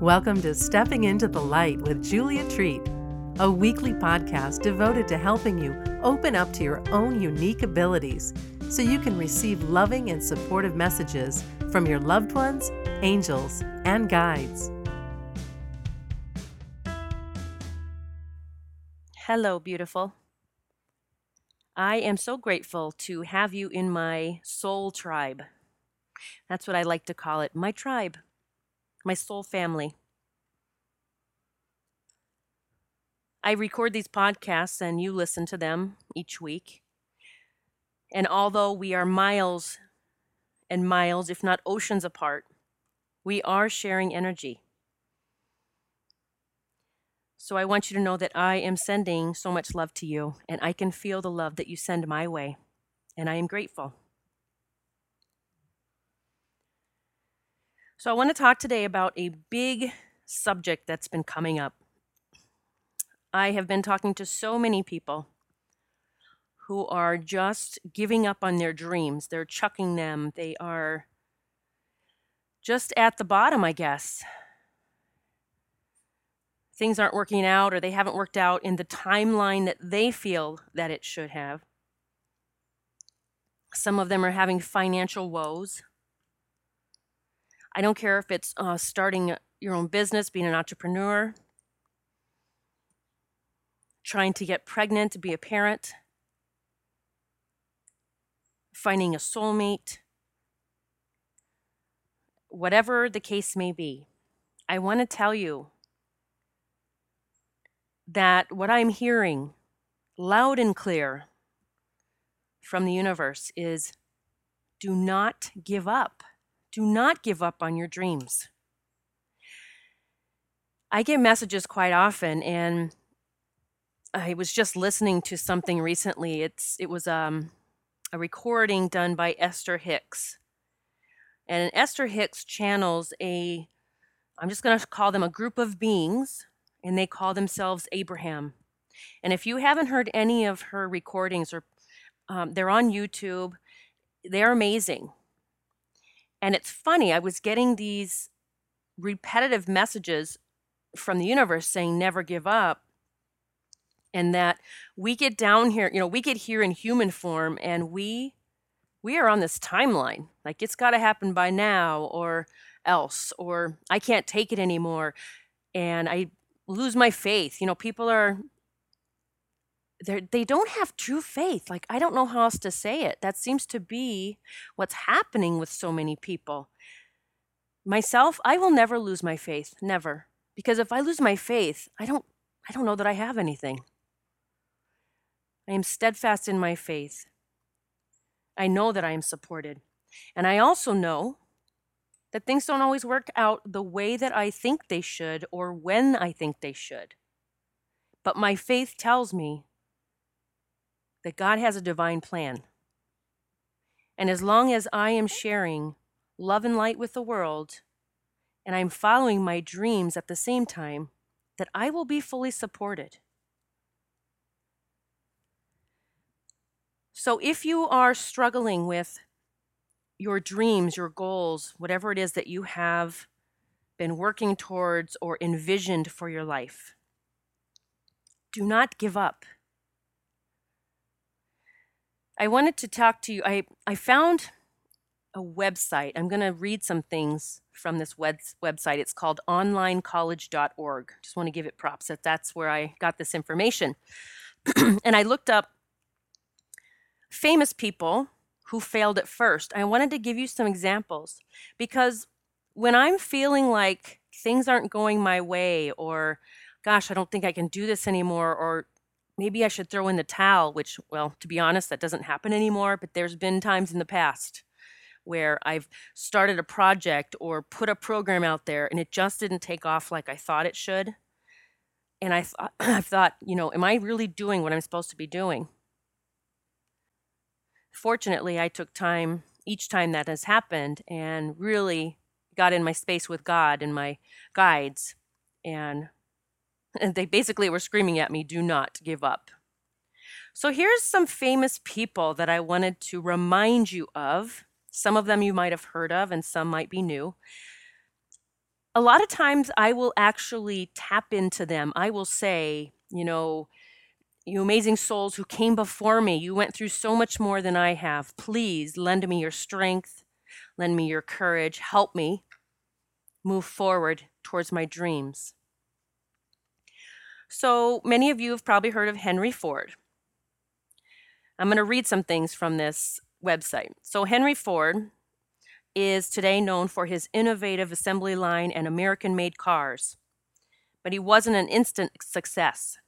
Welcome to Stepping into the Light with Julia Treat, a weekly podcast devoted to helping you open up to your own unique abilities so you can receive loving and supportive messages from your loved ones, angels, and guides. Hello, beautiful. I am so grateful to have you in my soul tribe. That's what I like to call it my tribe, my soul family. I record these podcasts and you listen to them each week. And although we are miles and miles, if not oceans apart, we are sharing energy. So I want you to know that I am sending so much love to you, and I can feel the love that you send my way, and I am grateful. So I want to talk today about a big subject that's been coming up. I have been talking to so many people who are just giving up on their dreams. They're chucking them. They are just at the bottom, I guess. Things aren't working out, or they haven't worked out in the timeline that they feel that it should have. Some of them are having financial woes. I don't care if it's uh, starting your own business, being an entrepreneur, trying to get pregnant to be a parent, finding a soulmate, whatever the case may be. I want to tell you that what I'm hearing loud and clear from the universe is do not give up. Do not give up on your dreams. I get messages quite often, and I was just listening to something recently. It's it was um, a recording done by Esther Hicks, and Esther Hicks channels a. I'm just going to call them a group of beings, and they call themselves Abraham. And if you haven't heard any of her recordings, or um, they're on YouTube, they're amazing. And it's funny. I was getting these repetitive messages from the universe saying, "Never give up." and that we get down here you know we get here in human form and we we are on this timeline like it's got to happen by now or else or i can't take it anymore and i lose my faith you know people are they they don't have true faith like i don't know how else to say it that seems to be what's happening with so many people myself i will never lose my faith never because if i lose my faith i don't i don't know that i have anything I am steadfast in my faith. I know that I am supported. And I also know that things don't always work out the way that I think they should or when I think they should. But my faith tells me that God has a divine plan. And as long as I am sharing love and light with the world, and I'm following my dreams at the same time, that I will be fully supported. So if you are struggling with your dreams, your goals, whatever it is that you have been working towards or envisioned for your life, do not give up. I wanted to talk to you. I, I found a website. I'm going to read some things from this web, website. It's called onlinecollege.org. Just want to give it props that that's where I got this information. and I looked up famous people who failed at first. I wanted to give you some examples because when I'm feeling like things aren't going my way, or gosh, I don't think I can do this anymore, or maybe I should throw in the towel, which, well, to be honest, that doesn't happen anymore, but there's been times in the past where I've started a project or put a program out there and it just didn't take off like I thought it should. And I thought, I thought, you know, am I really doing what I'm supposed to be doing? fortunately, I took time each time that has happened and really got in my space with God and my guides. And, and they basically were screaming at me, do not give up. So here's some famous people that I wanted to remind you of. Some of them you might have heard of, and some might be new. a lot of times I will actually tap into them. I will say, you know, you amazing souls who came before me, you went through so much more than I have. Please lend me your strength, lend me your courage, help me move forward towards my dreams. So, many of you have probably heard of Henry Ford. I'm going to read some things from this website. So, Henry Ford is today known for his innovative assembly line and American made cars, but he wasn't an instant success.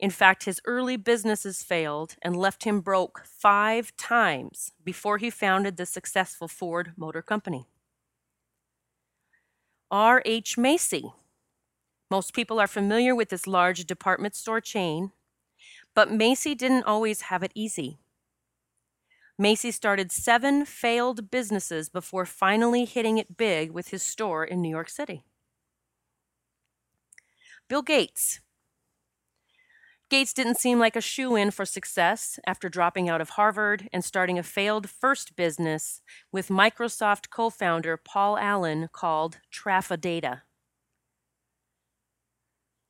In fact, his early businesses failed and left him broke five times before he founded the successful Ford Motor Company. R.H. Macy. Most people are familiar with this large department store chain, but Macy didn't always have it easy. Macy started seven failed businesses before finally hitting it big with his store in New York City. Bill Gates. Gates didn't seem like a shoe in for success after dropping out of Harvard and starting a failed first business with Microsoft co founder Paul Allen called Traf-O-Data.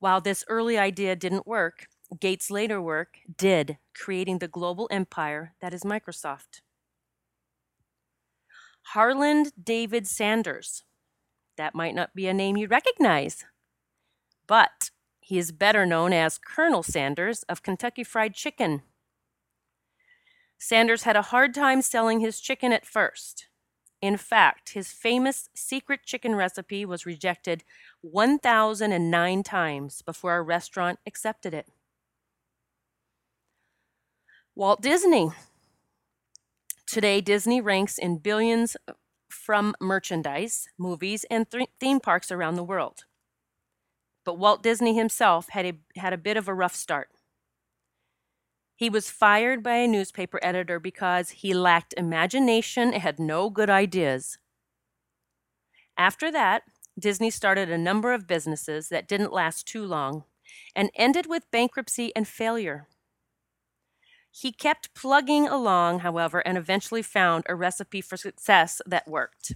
While this early idea didn't work, Gates' later work did, creating the global empire that is Microsoft. Harland David Sanders. That might not be a name you recognize, but he is better known as Colonel Sanders of Kentucky Fried Chicken. Sanders had a hard time selling his chicken at first. In fact, his famous secret chicken recipe was rejected 1,009 times before a restaurant accepted it. Walt Disney. Today, Disney ranks in billions from merchandise, movies, and th- theme parks around the world. But Walt Disney himself had a, had a bit of a rough start. He was fired by a newspaper editor because he lacked imagination and had no good ideas. After that, Disney started a number of businesses that didn't last too long and ended with bankruptcy and failure. He kept plugging along, however, and eventually found a recipe for success that worked.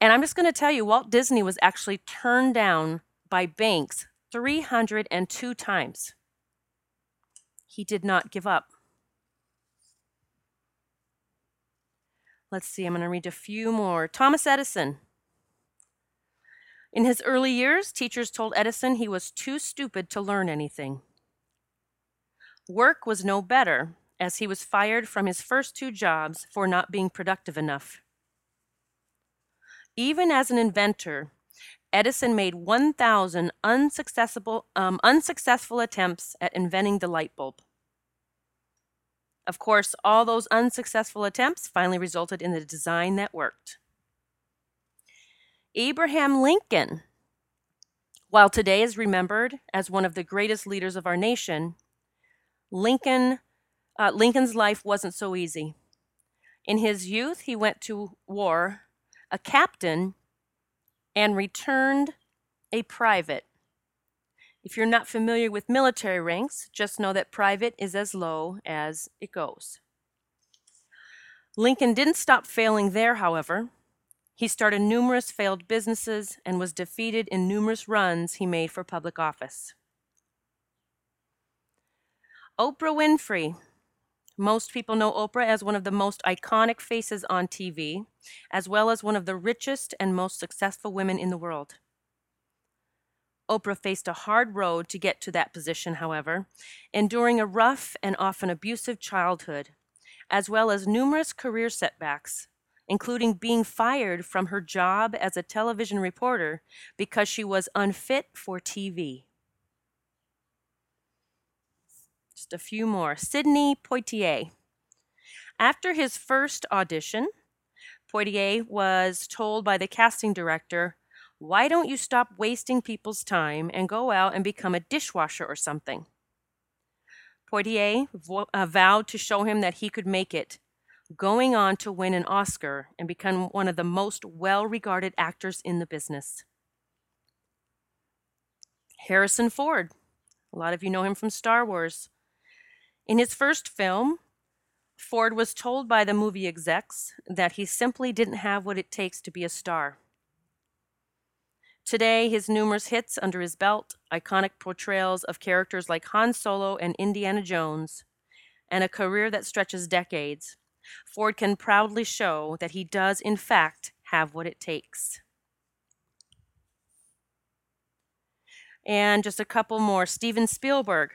And I'm just going to tell you, Walt Disney was actually turned down by banks 302 times. He did not give up. Let's see, I'm going to read a few more. Thomas Edison. In his early years, teachers told Edison he was too stupid to learn anything. Work was no better, as he was fired from his first two jobs for not being productive enough. Even as an inventor, Edison made 1,000 unsuccessful, um, unsuccessful attempts at inventing the light bulb. Of course, all those unsuccessful attempts finally resulted in the design that worked. Abraham Lincoln, while today is remembered as one of the greatest leaders of our nation, Lincoln, uh, Lincoln's life wasn't so easy. In his youth, he went to war a captain, and returned a private. If you're not familiar with military ranks, just know that private is as low as it goes. Lincoln didn't stop failing there, however. He started numerous failed businesses and was defeated in numerous runs he made for public office. Oprah Winfrey most people know Oprah as one of the most iconic faces on TV, as well as one of the richest and most successful women in the world. Oprah faced a hard road to get to that position, however, enduring a rough and often abusive childhood, as well as numerous career setbacks, including being fired from her job as a television reporter because she was unfit for TV. Just a few more. Sidney Poitier. After his first audition, Poitier was told by the casting director, Why don't you stop wasting people's time and go out and become a dishwasher or something? Poitier vo- uh, vowed to show him that he could make it, going on to win an Oscar and become one of the most well regarded actors in the business. Harrison Ford. A lot of you know him from Star Wars. In his first film, Ford was told by the movie execs that he simply didn't have what it takes to be a star. Today, his numerous hits under his belt, iconic portrayals of characters like Han Solo and Indiana Jones, and a career that stretches decades, Ford can proudly show that he does, in fact, have what it takes. And just a couple more. Steven Spielberg.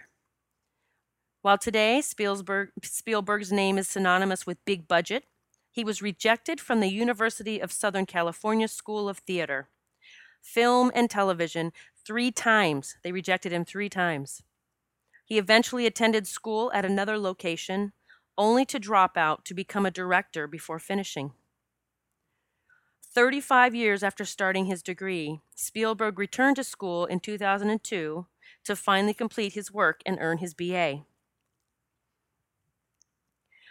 While today Spielberg, Spielberg's name is synonymous with big budget, he was rejected from the University of Southern California School of Theater, Film, and Television three times. They rejected him three times. He eventually attended school at another location, only to drop out to become a director before finishing. 35 years after starting his degree, Spielberg returned to school in 2002 to finally complete his work and earn his BA.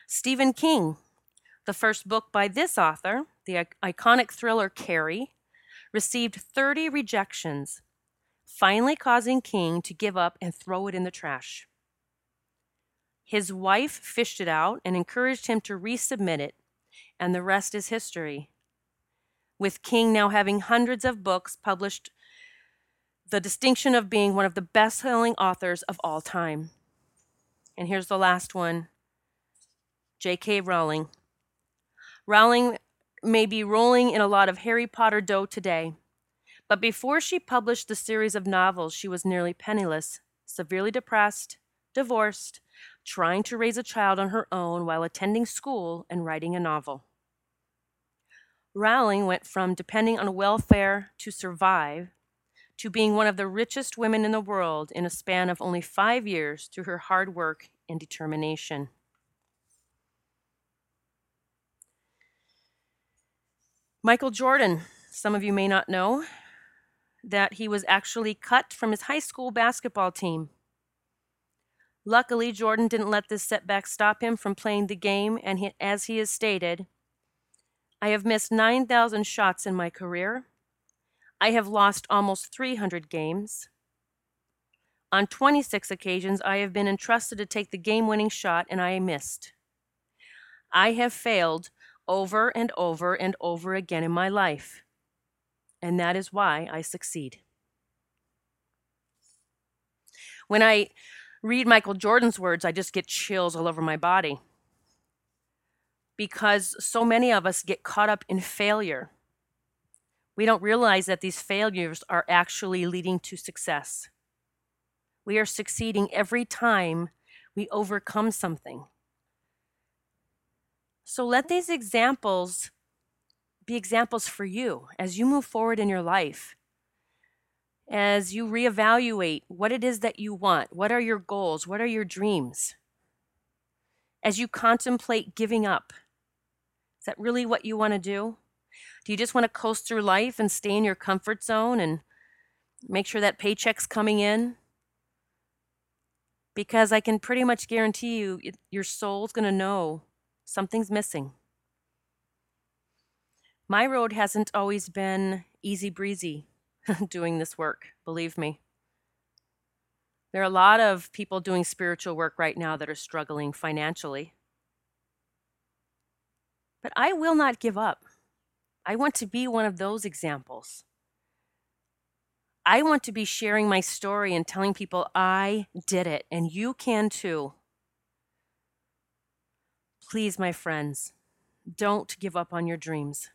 Stephen King, the first book by this author, the iconic thriller Carrie, received 30 rejections, finally causing King to give up and throw it in the trash. His wife fished it out and encouraged him to resubmit it, and the rest is history with King now having hundreds of books published, the distinction of being one of the best selling authors of all time. And here's the last one J.K. Rowling. Rowling may be rolling in a lot of Harry Potter dough today, but before she published the series of novels, she was nearly penniless, severely depressed, divorced, trying to raise a child on her own while attending school and writing a novel. Rowling went from depending on welfare to survive to being one of the richest women in the world in a span of only five years through her hard work and determination. Michael Jordan, some of you may not know that he was actually cut from his high school basketball team. Luckily, Jordan didn't let this setback stop him from playing the game, and he, as he has stated, I have missed 9,000 shots in my career. I have lost almost 300 games. On 26 occasions, I have been entrusted to take the game winning shot and I missed. I have failed over and over and over again in my life, and that is why I succeed. When I read Michael Jordan's words, I just get chills all over my body because so many of us get caught up in failure. We don't realize that these failures are actually leading to success. We are succeeding every time we overcome something. So let these examples be examples for you as you move forward in your life. As you reevaluate what it is that you want, what are your goals, what are your dreams? As you contemplate giving up, is that really what you want to do? Do you just want to coast through life and stay in your comfort zone and make sure that paycheck's coming in? Because I can pretty much guarantee you, your soul's going to know something's missing. My road hasn't always been easy breezy doing this work, believe me. There are a lot of people doing spiritual work right now that are struggling financially. But I will not give up. I want to be one of those examples. I want to be sharing my story and telling people I did it, and you can too. Please, my friends, don't give up on your dreams.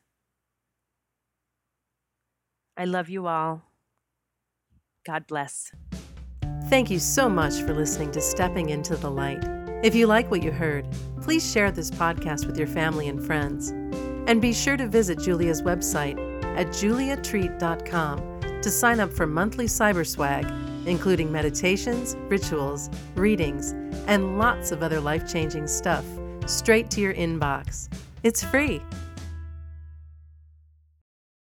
I love you all. God bless. Thank you so much for listening to Stepping into the Light. If you like what you heard, please share this podcast with your family and friends. And be sure to visit Julia's website at juliatreat.com to sign up for monthly cyber swag, including meditations, rituals, readings, and lots of other life changing stuff straight to your inbox. It's free.